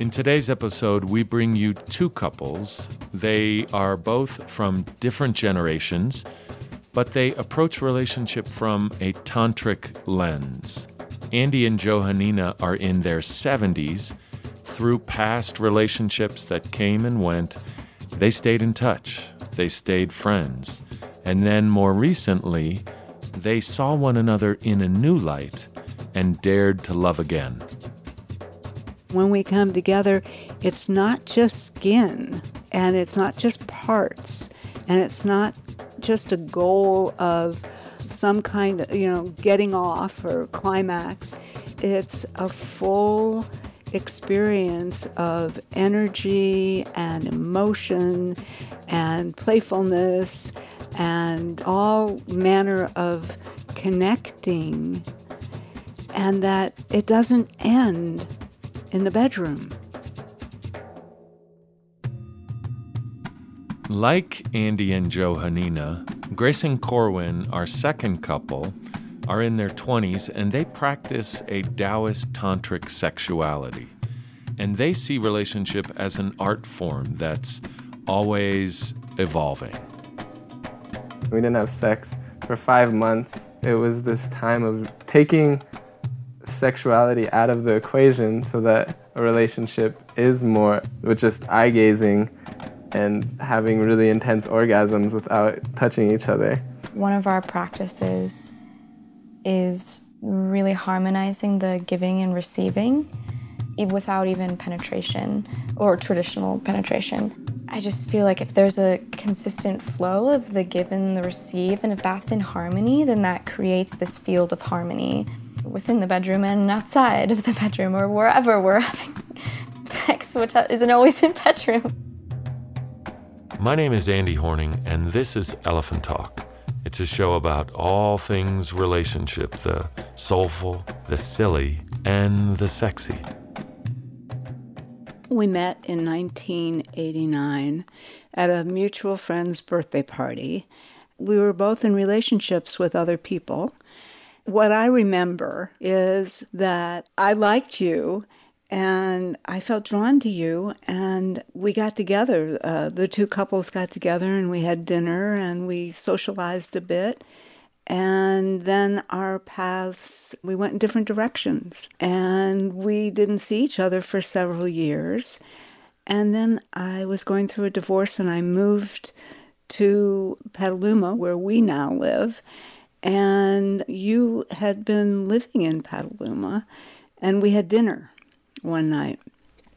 In today's episode, we bring you two couples. They are both from different generations, but they approach relationship from a tantric lens. Andy and Johanina are in their 70s. Through past relationships that came and went, they stayed in touch. They stayed friends. And then more recently, they saw one another in a new light and dared to love again. When we come together, it's not just skin and it's not just parts and it's not just a goal of some kind of, you know, getting off or climax. It's a full experience of energy and emotion and playfulness and all manner of connecting, and that it doesn't end in the bedroom. Like Andy and Johanina, Grace and Corwin, our second couple, are in their 20s and they practice a Taoist tantric sexuality. And they see relationship as an art form that's always evolving. We didn't have sex for five months. It was this time of taking sexuality out of the equation so that a relationship is more with just eye gazing and having really intense orgasms without touching each other. One of our practices is really harmonizing the giving and receiving without even penetration or traditional penetration. I just feel like if there's a consistent flow of the give and the receive, and if that's in harmony, then that creates this field of harmony within the bedroom and outside of the bedroom or wherever we're having sex, which isn't always in bedroom. My name is Andy Horning, and this is Elephant Talk. It's a show about all things relationship the soulful, the silly, and the sexy. We met in 1989 at a mutual friend's birthday party. We were both in relationships with other people. What I remember is that I liked you and I felt drawn to you. And we got together. Uh, the two couples got together and we had dinner and we socialized a bit. And then our paths, we went in different directions. And we didn't see each other for several years. And then I was going through a divorce and I moved to Petaluma, where we now live and you had been living in Petaluma, and we had dinner one night.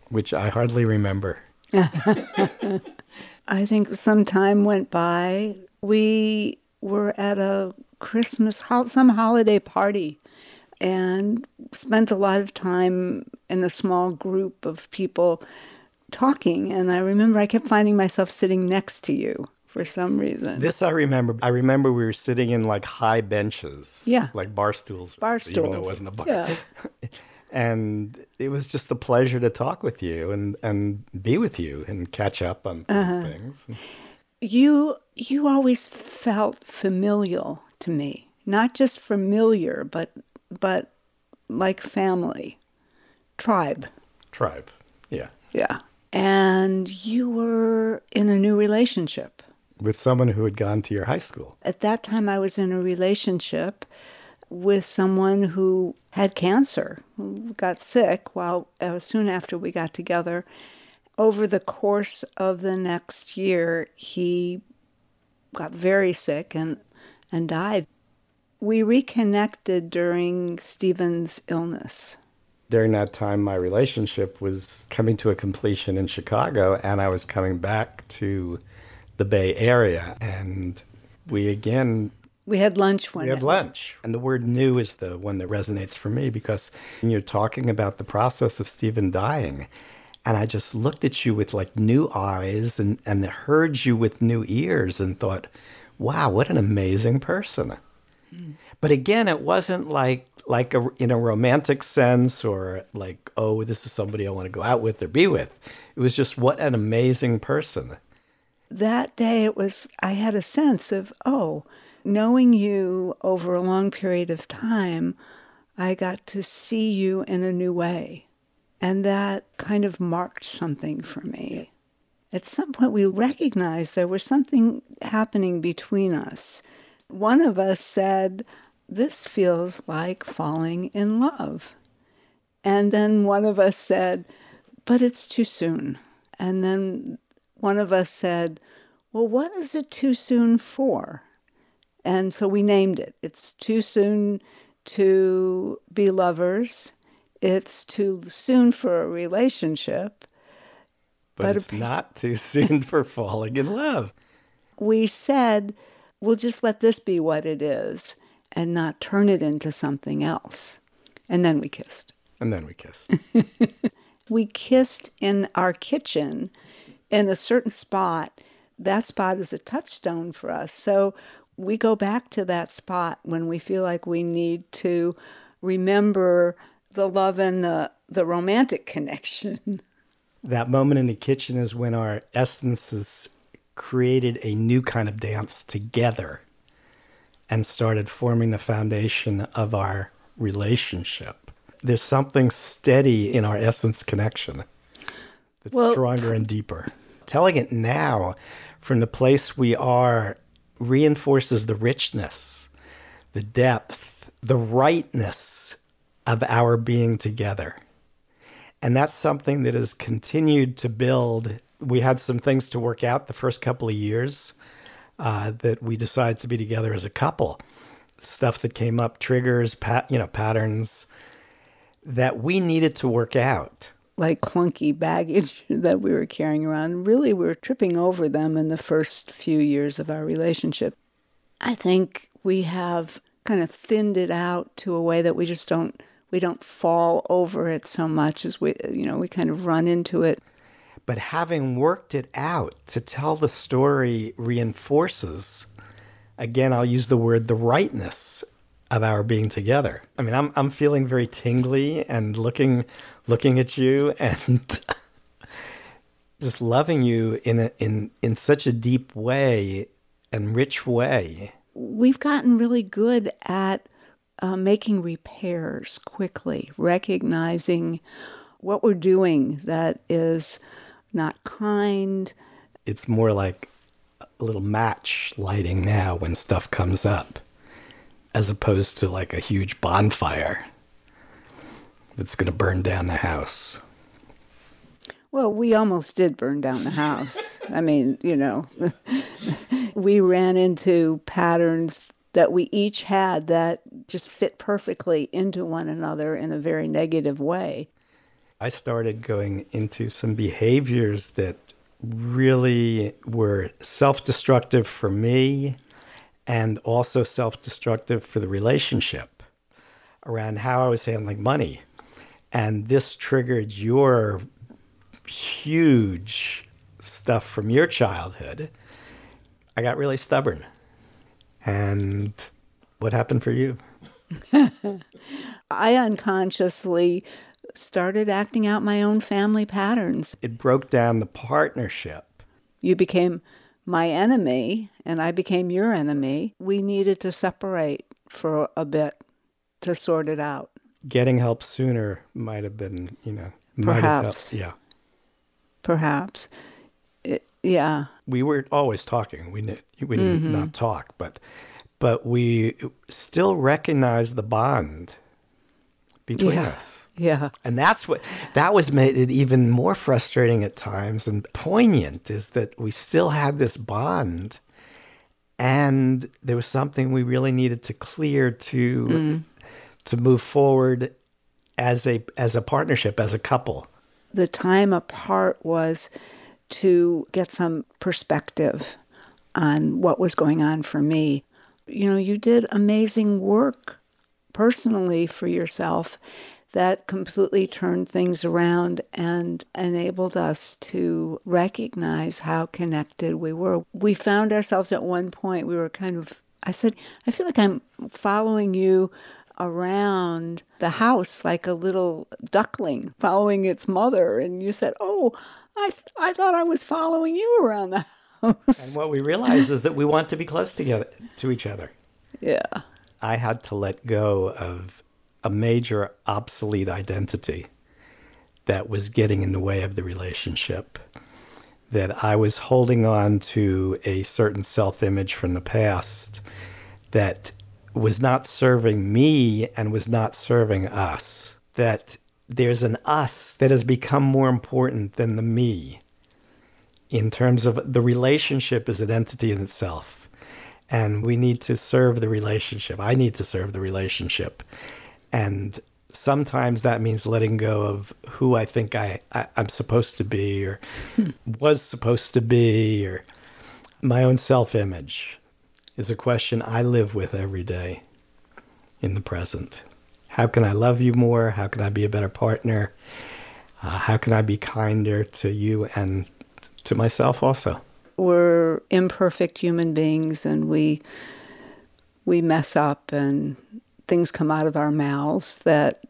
Which I hardly remember. I think some time went by. We were at a Christmas, some holiday party, and spent a lot of time in a small group of people talking. And I remember I kept finding myself sitting next to you for some reason. This I remember. I remember we were sitting in like high benches. Yeah. Like bar stools. Bar stools. Even though it wasn't a bar. Yeah. and it was just a pleasure to talk with you and, and be with you and catch up on uh-huh. things. You you always felt familial to me. Not just familiar, but but like family. Tribe. Tribe. Yeah. Yeah. And you were in a new relationship with someone who had gone to your high school. At that time, I was in a relationship with someone who had cancer, got sick while uh, soon after we got together. Over the course of the next year, he got very sick and, and died. We reconnected during Stephen's illness. During that time, my relationship was coming to a completion in Chicago, and I was coming back to the Bay Area. And we again we had lunch one We had lunch. And the word new is the one that resonates for me because you're talking about the process of Stephen dying. And I just looked at you with like new eyes and, and heard you with new ears and thought, wow, what an amazing person. Mm. But again, it wasn't like like a, in a romantic sense or like, oh, this is somebody I want to go out with or be with. It was just what an amazing person that day it was I had a sense of oh knowing you over a long period of time I got to see you in a new way And that kind of marked something for me. At some point, we recognized there was something happening between us. One of us said, This feels like falling in love. And then one of us said, But it's too soon. And then one of us said, Well, what is it too soon for? And so we named it. It's too soon to be lovers. It's too soon for a relationship. But, But it's appa- not too soon for falling in love. We said, we'll just let this be what it is and not turn it into something else. And then we kissed. And then we kissed. We kissed in our kitchen in a certain spot. That spot is a touchstone for us. So we go back to that spot when we feel like we need to remember the love and the, the romantic connection. that moment in the kitchen is when our essences created a new kind of dance together and started forming the foundation of our relationship. There's something steady in our essence connection that's Well- stronger and deeper. Telling it now from the place we are reinforces the richness, the depth, the rightness of our being together. And that's something that has continued to build. We had some things to work out the first couple of years uh, that we decided to be together as a couple. Stuff that came up, triggers, pat, you know, patterns that we needed to work out. Like clunky baggage that we were carrying around. Really, we were tripping over them in the first few years of our relationship. I think we have kind of thinned it out to a way that we just don't we don't fall over it so much as we you know we kind of run into it. But having worked it out to tell the story reinforces, again, I'll use the word the rightness of our being together. I mean, I'm, I'm feeling very tingly and looking, looking at you and just loving you in a, in, in such a deep way and rich way. We've gotten really good at uh, making repairs quickly, recognizing what we're doing that is not kind, It's more like a little match lighting now when stuff comes up, as opposed to like a huge bonfire that's going to burn down the house. Well, we almost did burn down the house. I mean, you know, we ran into patterns that we each had that just fit perfectly into one another in a very negative way. I started going into some behaviors that really were self destructive for me and also self destructive for the relationship around how I was handling money. And this triggered your huge stuff from your childhood. I got really stubborn. And what happened for you? I unconsciously started acting out my own family patterns. It broke down the partnership. You became my enemy, and I became your enemy. We needed to separate for a bit to sort it out. Getting help sooner might have been, you know, might have Perhaps. helped. Yeah. Perhaps. It, yeah. We were always talking. We didn't, we didn't mm-hmm. not talk, but but we still recognize the bond between Yeah. us. Yeah. And that's what that was made it even more frustrating at times and poignant is that we still had this bond and there was something we really needed to clear to mm. To move forward as a as a partnership as a couple. the time apart was to get some perspective on what was going on for me. You know, you did amazing work personally for yourself that completely turned things around and enabled us to recognize how connected we were. We found ourselves at one point, we were kind of, I said, I feel like I'm following you around the house like a little duckling following its mother. And you said, Oh, I, th- I thought I was following you around the house. And what we realize is that we want to be close together to each other. Yeah. I had to let go of a major obsolete identity that was getting in the way of the relationship. That I was holding on to a certain self image from the past that was not serving me and was not serving us. That there's an us that has become more important than the me in terms of the relationship as an entity in itself. And we need to serve the relationship. I need to serve the relationship. And sometimes that means letting go of who I think I, I, am supposed to be or hmm. was supposed to be or my own self image is a question I live with every day in the present. How can I love you more? How can I be a better partner? Uh, how can I be kinder to you and to myself also? We're imperfect human beings and we we mess up and things come out of our mouths that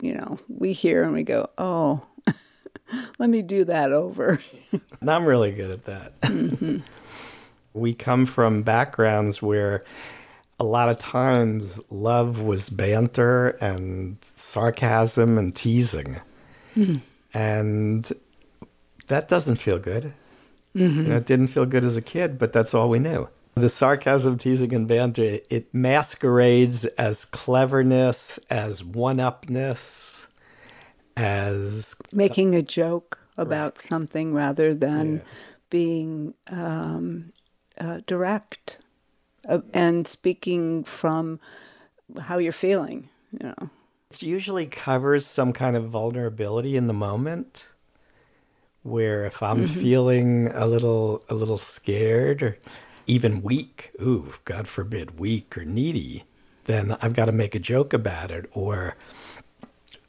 you know, we hear and we go, "Oh, let me do that over." and I'm really good at that. Mm-hmm. we come from backgrounds where a lot of times love was banter and sarcasm and teasing. Mm. And that doesn't feel good. Mm-hmm. You know, it didn't feel good as a kid, but that's all we knew. The sarcasm, teasing, and banter, it masquerades as cleverness, as one upness, as making a joke about right. something rather than yeah. being um, uh, direct uh, and speaking from how you're feeling, you know. It usually covers some kind of vulnerability in the moment where if I'm mm-hmm. feeling a little a little scared or even weak, ooh, God forbid, weak or needy, then I've got to make a joke about it or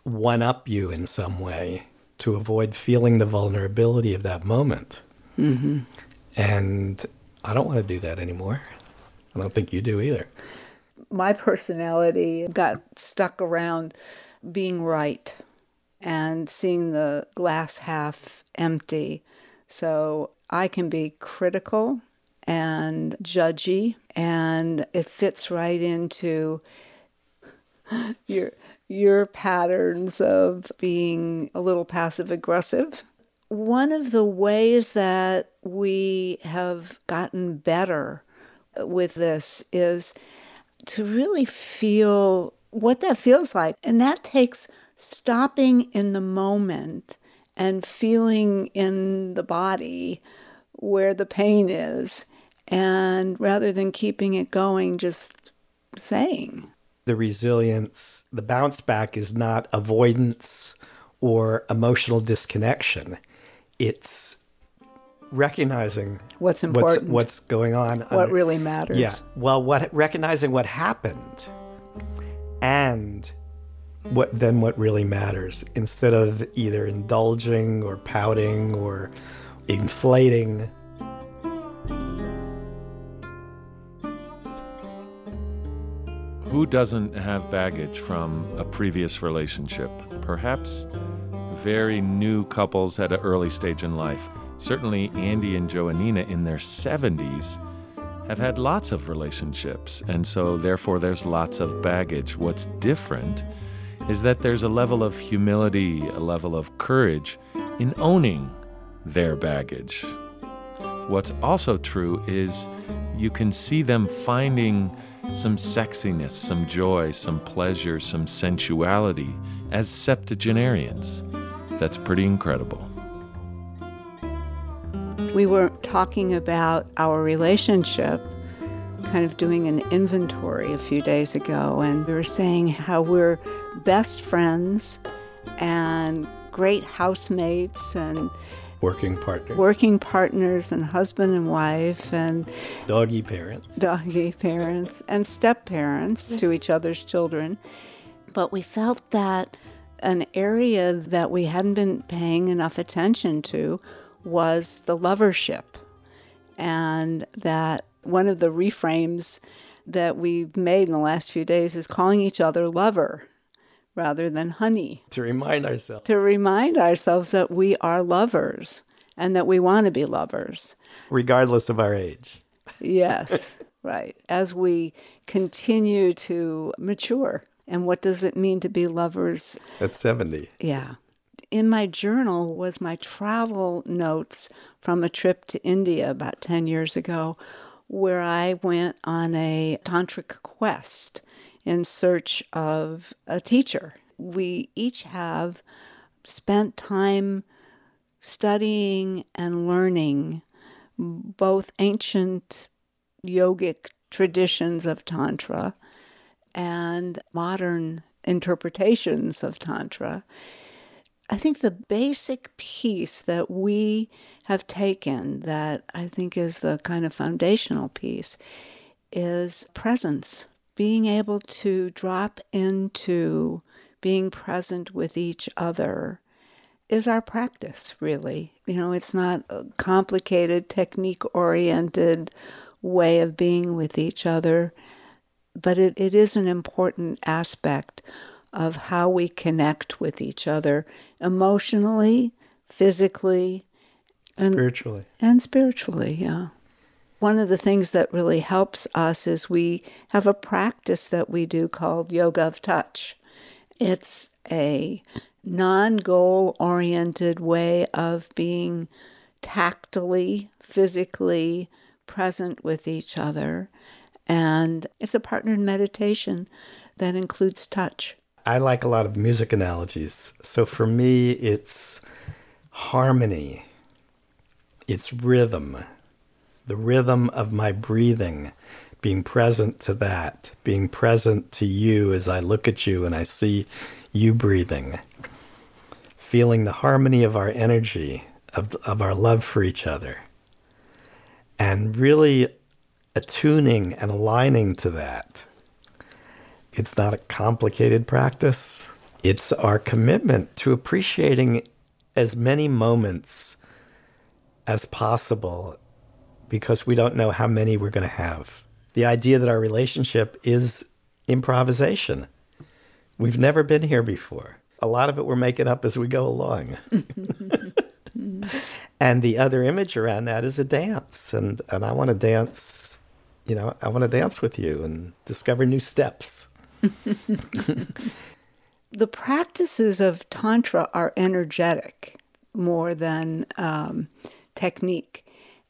one up you in some way to avoid feeling the vulnerability of that moment. Mm-hmm. And I don't want to do that anymore. I don't think you do either. My personality got stuck around being right and seeing the glass half empty. So I can be critical and judgy, and it fits right into your your patterns of being a little passive aggressive. One of the ways that we have gotten better with this is to really feel what that feels like. And that takes stopping in the moment and feeling in the body where the pain is and rather than keeping it going, just saying. The resilience, the bounce back is not avoidance or emotional disconnection. It's recognizing what's important, what's, what's going on, what under, really matters. Yeah. Well, what recognizing what happened, and what then what really matters, instead of either indulging or pouting or inflating Who doesn't have baggage from a previous relationship? Perhaps very new couples at an early stage in life. Certainly, Andy and Johanina in their 70s have had lots of relationships, and so therefore there's lots of baggage. What's different is that there's a level of humility, a level of courage in owning their baggage. What's also true is you can see them finding some sexiness, some joy, some pleasure, some sensuality as septuagenarians. That's pretty incredible. We were talking about our relationship, kind of doing an inventory a few days ago, and we were saying how we're best friends and great housemates and working partners. working partners and husband and wife and doggy parents. Doggy parents and step parents to each other's children. But we felt that an area that we hadn't been paying enough attention to was the lovership and that one of the reframes that we've made in the last few days is calling each other lover rather than honey. To remind ourselves. To remind ourselves that we are lovers and that we want to be lovers. Regardless of our age. Yes, right. As we continue to mature. And what does it mean to be lovers? At 70. Yeah. in my journal was my travel notes from a trip to India about 10 years ago, where I went on a tantric quest in search of a teacher. We each have spent time studying and learning both ancient yogic traditions of Tantra and modern interpretations of Tantra. I think the basic piece that we have taken, that I think is the kind of foundational piece, is presence. Being able to drop into being present with each other is our practice, really. You know, it's not a complicated, technique oriented way of being with each other, but it, it is an important aspect of how we connect with each other emotionally, physically, and spiritually. And spiritually, yeah. One of the things that really helps us is we have a practice that we do called yoga of touch. It's a non goal oriented way of being tactily, physically present with each other. And it's a partnered meditation that includes touch. I like a lot of music analogies. So for me, it's harmony, it's rhythm, the rhythm of my breathing, being present to that, being present to you as I look at you and I see you breathing feeling the harmony of our energy, of, of our love for each other, and really attuning and aligning to that. It's not a complicated practice. It's our commitment to appreciating as many moments as possible because we don't know how many we're going to have. The idea that our relationship is improvisation. We've never been here before a lot of it we're making up as we go along. and the other image around that is a dance. And, and I want to dance, you know, I want to dance with you and discover new steps. the practices of Tantra are energetic more than um, technique.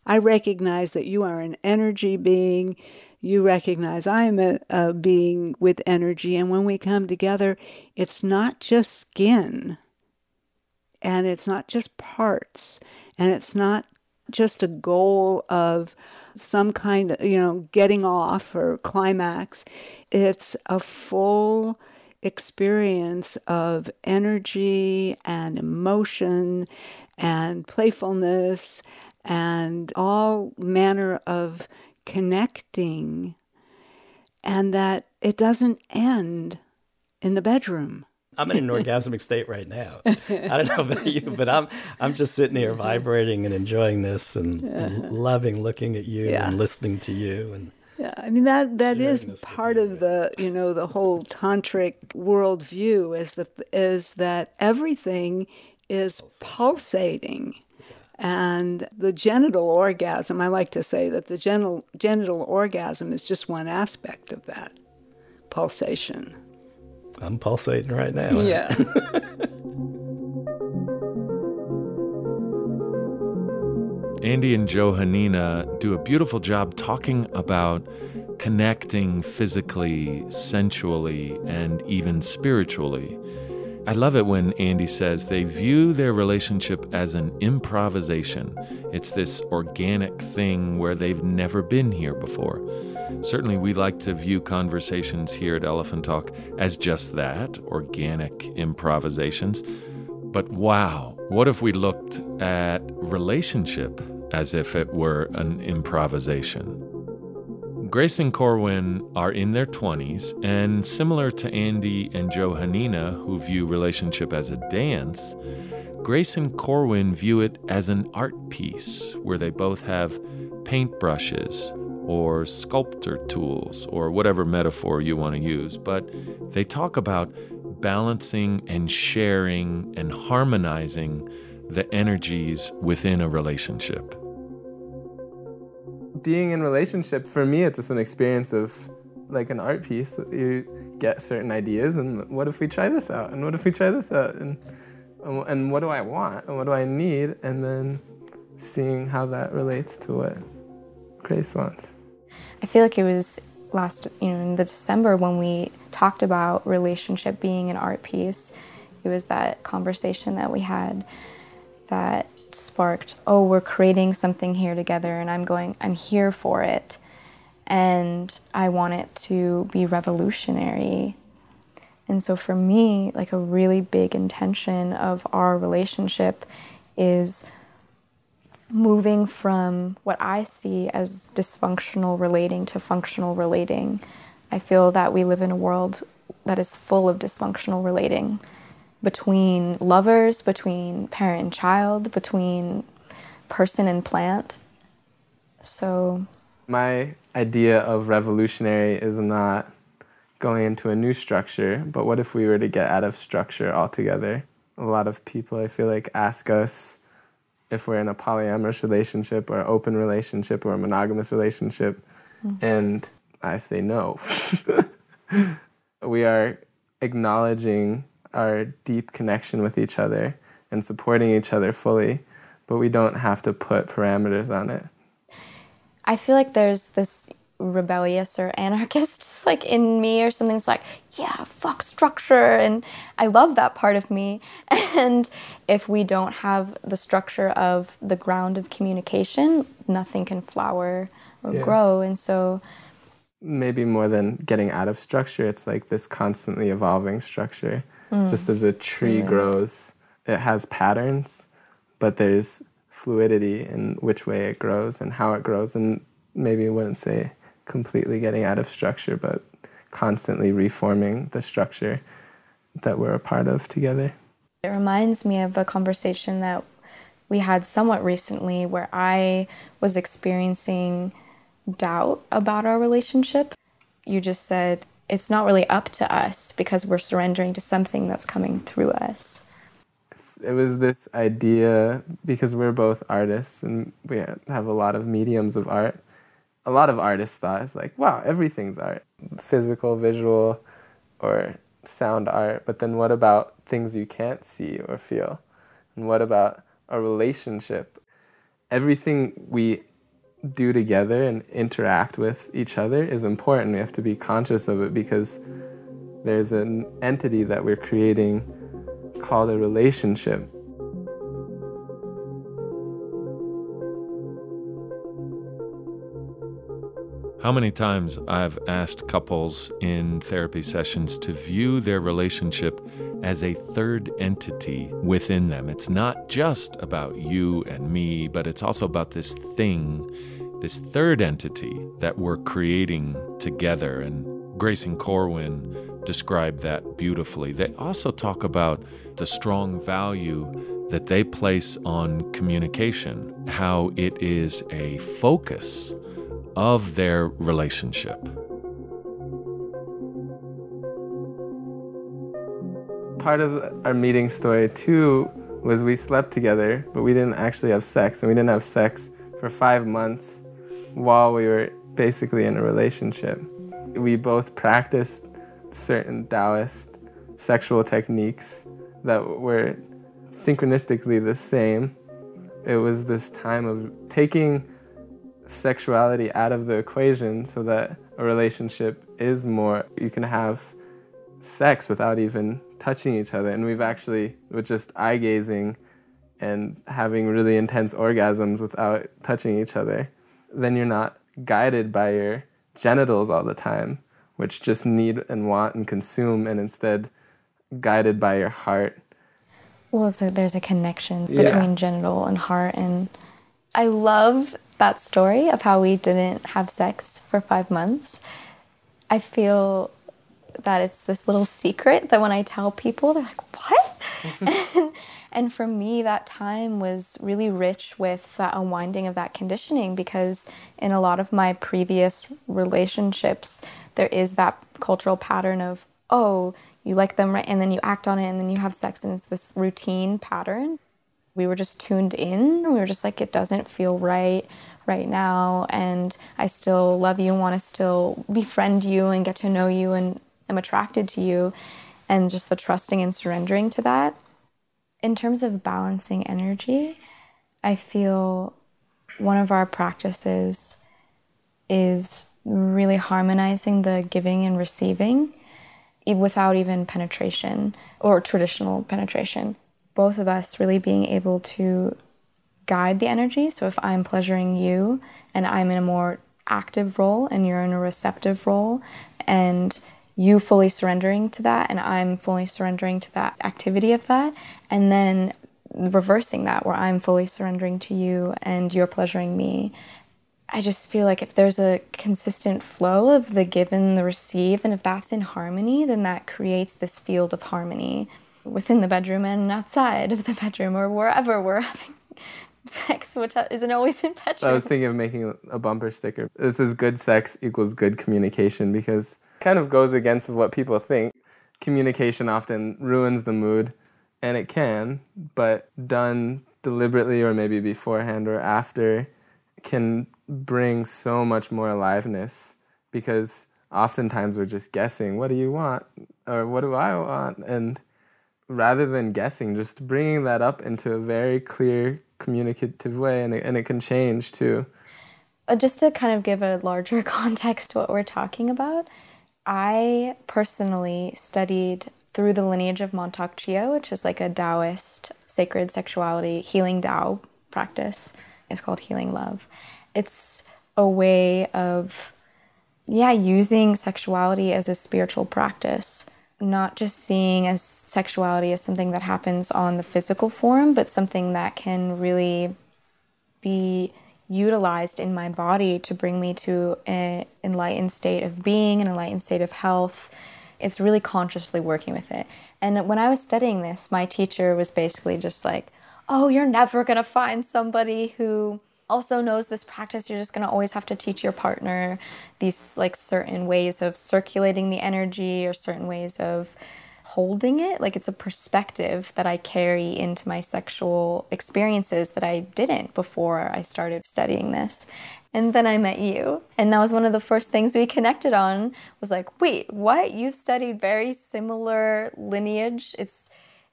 I recognize that you are an energy being you recognize I am a, a being with energy. And when we come together, it's not just skin and it's not just parts and it's not just a goal of some kind of, you know, getting off or climax. It's a full experience of energy and emotion and playfulness and all manner of connecting and that it doesn't end in the bedroom. I'm in an orgasmic state right now. I don't know about you, but I'm I'm just sitting here mm-hmm. vibrating and enjoying this and yeah. loving looking at you yeah. and listening to you and yeah, I mean that that is part of the you know the whole tantric worldview is that is that everything is pulsating and the genital orgasm, I like to say that the genital, genital orgasm is just one aspect of that pulsation. I'm pulsating right now. Yeah. Andy and Johanina do a beautiful job talking about connecting physically, sensually, and even spiritually. I love it when Andy says they view their relationship as an improvisation. It's this organic thing where they've never been here before. Certainly, we like to view conversations here at Elephant Talk as just that organic improvisations. But wow, what if we looked at relationship as if it were an improvisation? Grace and Corwin are in their 20s, and similar to Andy and Johanina, who view relationship as a dance, Grace and Corwin view it as an art piece where they both have paintbrushes or sculptor tools or whatever metaphor you want to use, but they talk about balancing and sharing and harmonizing the energies within a relationship being in relationship for me it's just an experience of like an art piece you get certain ideas and what if we try this out and what if we try this out and and what do I want and what do I need, and then seeing how that relates to what Grace wants. I feel like it was last, you know, in the December when we talked about relationship being an art piece. It was that conversation that we had that sparked, oh, we're creating something here together, and I'm going, I'm here for it. And I want it to be revolutionary. And so for me, like a really big intention of our relationship is moving from what I see as dysfunctional relating to functional relating. I feel that we live in a world that is full of dysfunctional relating between lovers, between parent and child, between person and plant. So, my idea of revolutionary is not going into a new structure, but what if we were to get out of structure altogether? A lot of people, I feel like, ask us if we're in a polyamorous relationship or open relationship or a monogamous relationship, mm-hmm. and I say no. we are acknowledging our deep connection with each other and supporting each other fully, but we don't have to put parameters on it. I feel like there's this rebellious or anarchist like in me or something's like, yeah, fuck structure. And I love that part of me. And if we don't have the structure of the ground of communication, nothing can flower or yeah. grow. And so maybe more than getting out of structure, it's like this constantly evolving structure. Mm. Just as a tree grows, it has patterns, but there's fluidity in which way it grows and how it grows. And maybe I wouldn't say completely getting out of structure, but constantly reforming the structure that we're a part of together. It reminds me of a conversation that we had somewhat recently where I was experiencing doubt about our relationship. You just said it's not really up to us because we're surrendering to something that's coming through us. It was this idea because we're both artists and we have a lot of mediums of art a lot of artists thought it's like, wow, everything's art, physical, visual, or sound art. But then what about things you can't see or feel? And what about a relationship? Everything we do together and interact with each other is important. We have to be conscious of it because there's an entity that we're creating called a relationship. How many times I've asked couples in therapy sessions to view their relationship as a third entity within them. It's not just about you and me, but it's also about this thing, this third entity that we're creating together. And Grace and Corwin describe that beautifully. They also talk about the strong value that they place on communication, how it is a focus of their relationship. Part of our meeting story, too, was we slept together, but we didn't actually have sex. And we didn't have sex for five months while we were basically in a relationship. We both practiced certain Taoist sexual techniques that were synchronistically the same. It was this time of taking sexuality out of the equation so that a relationship is more, you can have sex without even touching each other. And we've actually, with just eye gazing and having really intense orgasms without touching each other, then you're not guided by your genitals all the time, which just need and want and consume, and instead guided by your heart. Well, so there's a connection between yeah. genital and heart. And I love that story of how we didn't have sex for five months, I feel that it's this little secret that when I tell people, they're like, what? and, and, for me, that time was really rich with that unwinding of that conditioning because in a lot of my previous relationships, there is that cultural pattern of, oh, you like them right, and then you act on it, and then you have sex, and it's this routine pattern we were just tuned in. We were just like, it doesn't feel right right now. And I still love you and want to still befriend you and get to know you and am attracted to you. And just the trusting and surrendering to that. In terms of balancing energy, I feel one of our practices is really harmonizing the giving and receiving without even penetration or traditional penetration. Both of us really being able to guide the energy. So if I'm pleasuring you and I'm in a more active role and you're in a receptive role and you fully surrendering to that and I'm fully surrendering to that activity of that and then reversing that where I'm fully surrendering to you and you're pleasuring me I just feel like if there's a consistent flow of the give and the receive, and if that's in harmony, then that creates this field of harmony within the bedroom and outside of the bedroom or wherever we're having sex, which isn't always in bedroom. I was thinking of making a bumper sticker. This is good sex equals good communication because kind of goes against what people think. Communication often ruins the mood, and it can, but done deliberately or maybe beforehand or after can bring so much more aliveness because oftentimes we're just guessing, what do you want? Or what do I want? And rather than guessing, just bringing that up into a very clear, communicative way, and it, and it can change too. Uh, just to kind of give a larger context to what we're talking about, I personally studied through the lineage of Mantak Chia, which is like a Taoist sacred sexuality healing Tao practice. It's called Healing Love it's a way of yeah using sexuality as a spiritual practice not just seeing as sexuality as something that happens on the physical form but something that can really be utilized in my body to bring me to an enlightened state of being an enlightened state of health. It's really consciously working with it. And when i was studying this my teacher was basically just like oh you're never going to find somebody who also knows this practice you're just going to always have to teach your partner these like certain ways of circulating the energy or certain ways of holding it. Like it's a perspective that i carry into my sexual experiences that i didn't before i started studying this. And then i met you and that was one of the first things we connected on was like wait what? You've studied very similar lineage. It's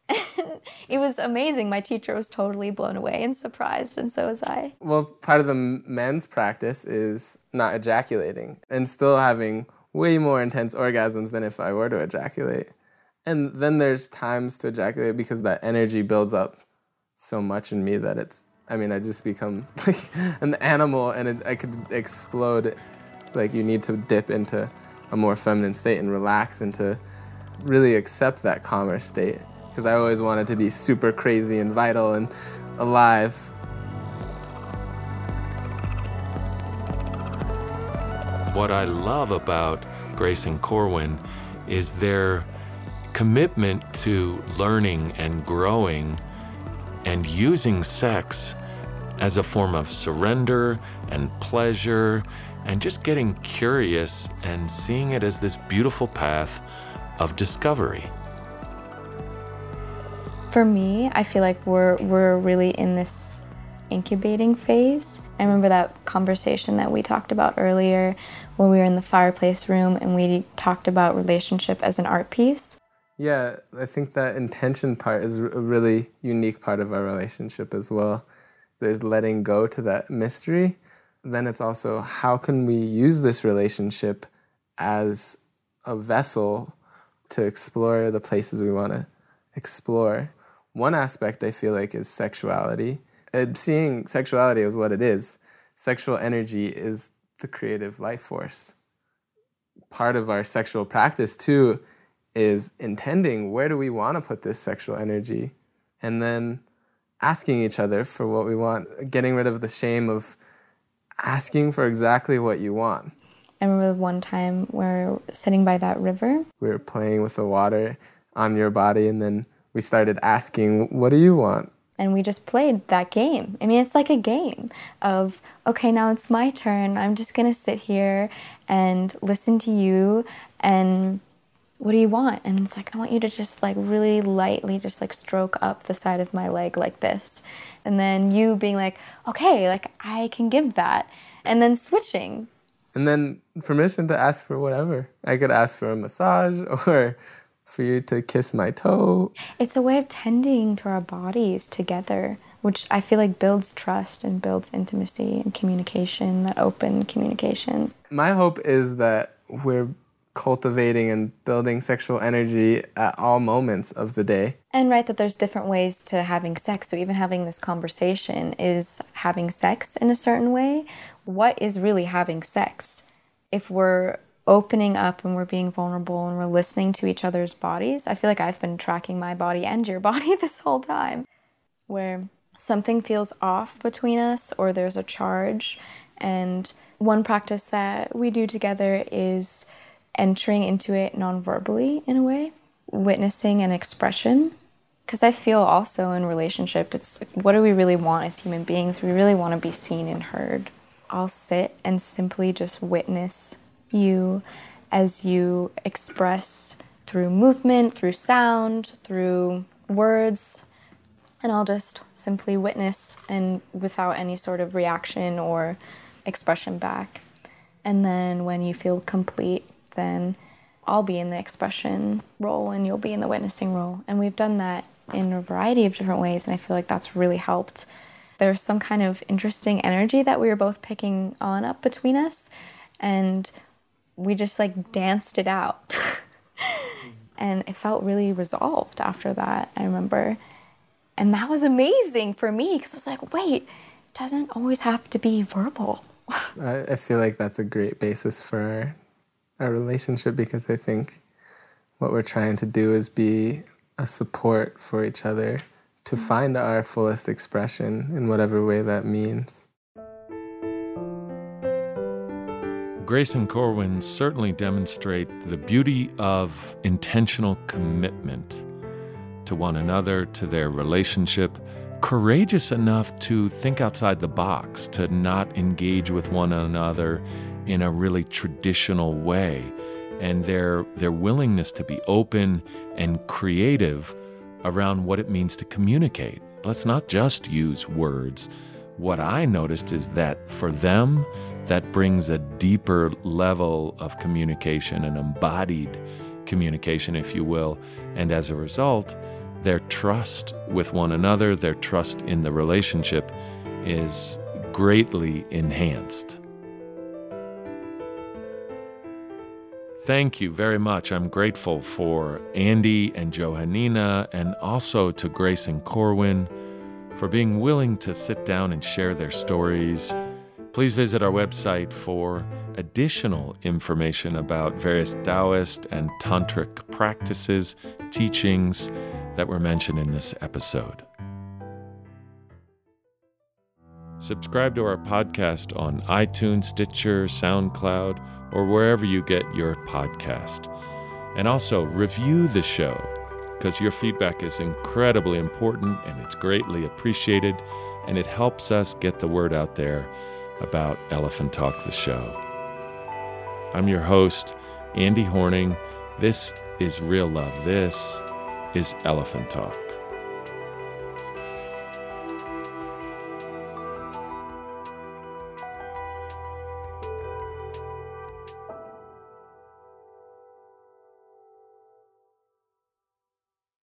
it was amazing. My teacher was totally blown away and surprised, and so was I. Well, part of the men's practice is not ejaculating and still having way more intense orgasms than if I were to ejaculate. And then there's times to ejaculate because that energy builds up so much in me that it's, I mean, I just become like an animal and it, I could explode. Like, you need to dip into a more feminine state and relax and to really accept that calmer state because I always wanted to be super crazy and vital and alive. What I love about Grace and Corwin is their commitment to learning and growing and using sex as a form of surrender and pleasure and just getting curious and seeing it as this beautiful path of discovery for me, I feel like we're we're really in this incubating phase. I remember that conversation that we talked about earlier when we were in the fireplace room and we talked about relationship as an art piece. Yeah, I think that intention part is a really unique part of our relationship as well. There's letting go to that mystery. Then it's also how can we use this relationship as a vessel to explore the places we want to explore. One aspect I feel like is sexuality. And seeing sexuality as what it is. Sexual energy is the creative life force. Part of our sexual practice, too, is intending where do we want to put this sexual energy? And then asking each other for what we want, getting rid of the shame of asking for exactly what you want. I remember one time we are sitting by that river. We were playing with the water on your body, and then we started asking, What do you want? And we just played that game. I mean, it's like a game of, okay, now it's my turn. I'm just going to sit here and listen to you. And what do you want? And it's like, I want you to just like really lightly just like stroke up the side of my leg like this. And then you being like, okay, like I can give that. And then switching. And then permission to ask for whatever. I could ask for a massage or for you to kiss my toe. It's a way of tending to our bodies together, which I feel like builds trust and builds intimacy and communication, that open communication. My hope is that we're cultivating and building sexual energy at all moments of the day. And right, that there's different ways to having sex. So even having this conversation is having sex in a certain way. What is really having sex? If we're opening up and we're being vulnerable and we're listening to each other's bodies, I feel like I've been tracking my body and your body this whole time, where something feels off between us or there's a charge. And one practice that we do together is entering into it non-verbally in a way, witnessing an expression. Because I feel also in relationship, it's like, what do we really want as human beings? We really want to be seen and heard. I'll sit and simply just witness you as you express through movement, through sound, through words, and I'll just simply witness and without any sort of reaction or expression back. And then when you feel complete, then I'll be in the expression role and you'll be in the witnessing role. And we've done that in a variety of different ways, and I feel like that's really helped. There's some kind of interesting energy that we were both picking on up between us, and we just like danced it out. and it felt really resolved after that, I remember. And that was amazing for me because I was like, wait, it doesn't always have to be verbal. I feel like that's a great basis for our relationship because I think what we're trying to do is be a support for each other to mm-hmm. find our fullest expression in whatever way that means. Grace and Corwin certainly demonstrate the beauty of intentional commitment to one another, to their relationship, courageous enough to think outside the box, to not engage with one another in a really traditional way and their their willingness to be open and creative around what it means to communicate. Let's not just use words. What I noticed is that for them, that brings a deeper level of communication, an embodied communication, if you will. And as a result, their trust with one another, their trust in the relationship is greatly enhanced. Thank you very much. I'm grateful for Andy and Johanina and also to Grace and Corwin for being willing to sit down and share their stories. Please visit our website for additional information about various Taoist and Tantric practices, teachings that were mentioned in this episode. Subscribe to our podcast on iTunes, Stitcher, SoundCloud, or wherever you get your podcast. And also review the show because your feedback is incredibly important and it's greatly appreciated and it helps us get the word out there about Elephant Talk, the show. I'm your host, Andy Horning. This is Real Love. This is Elephant Talk.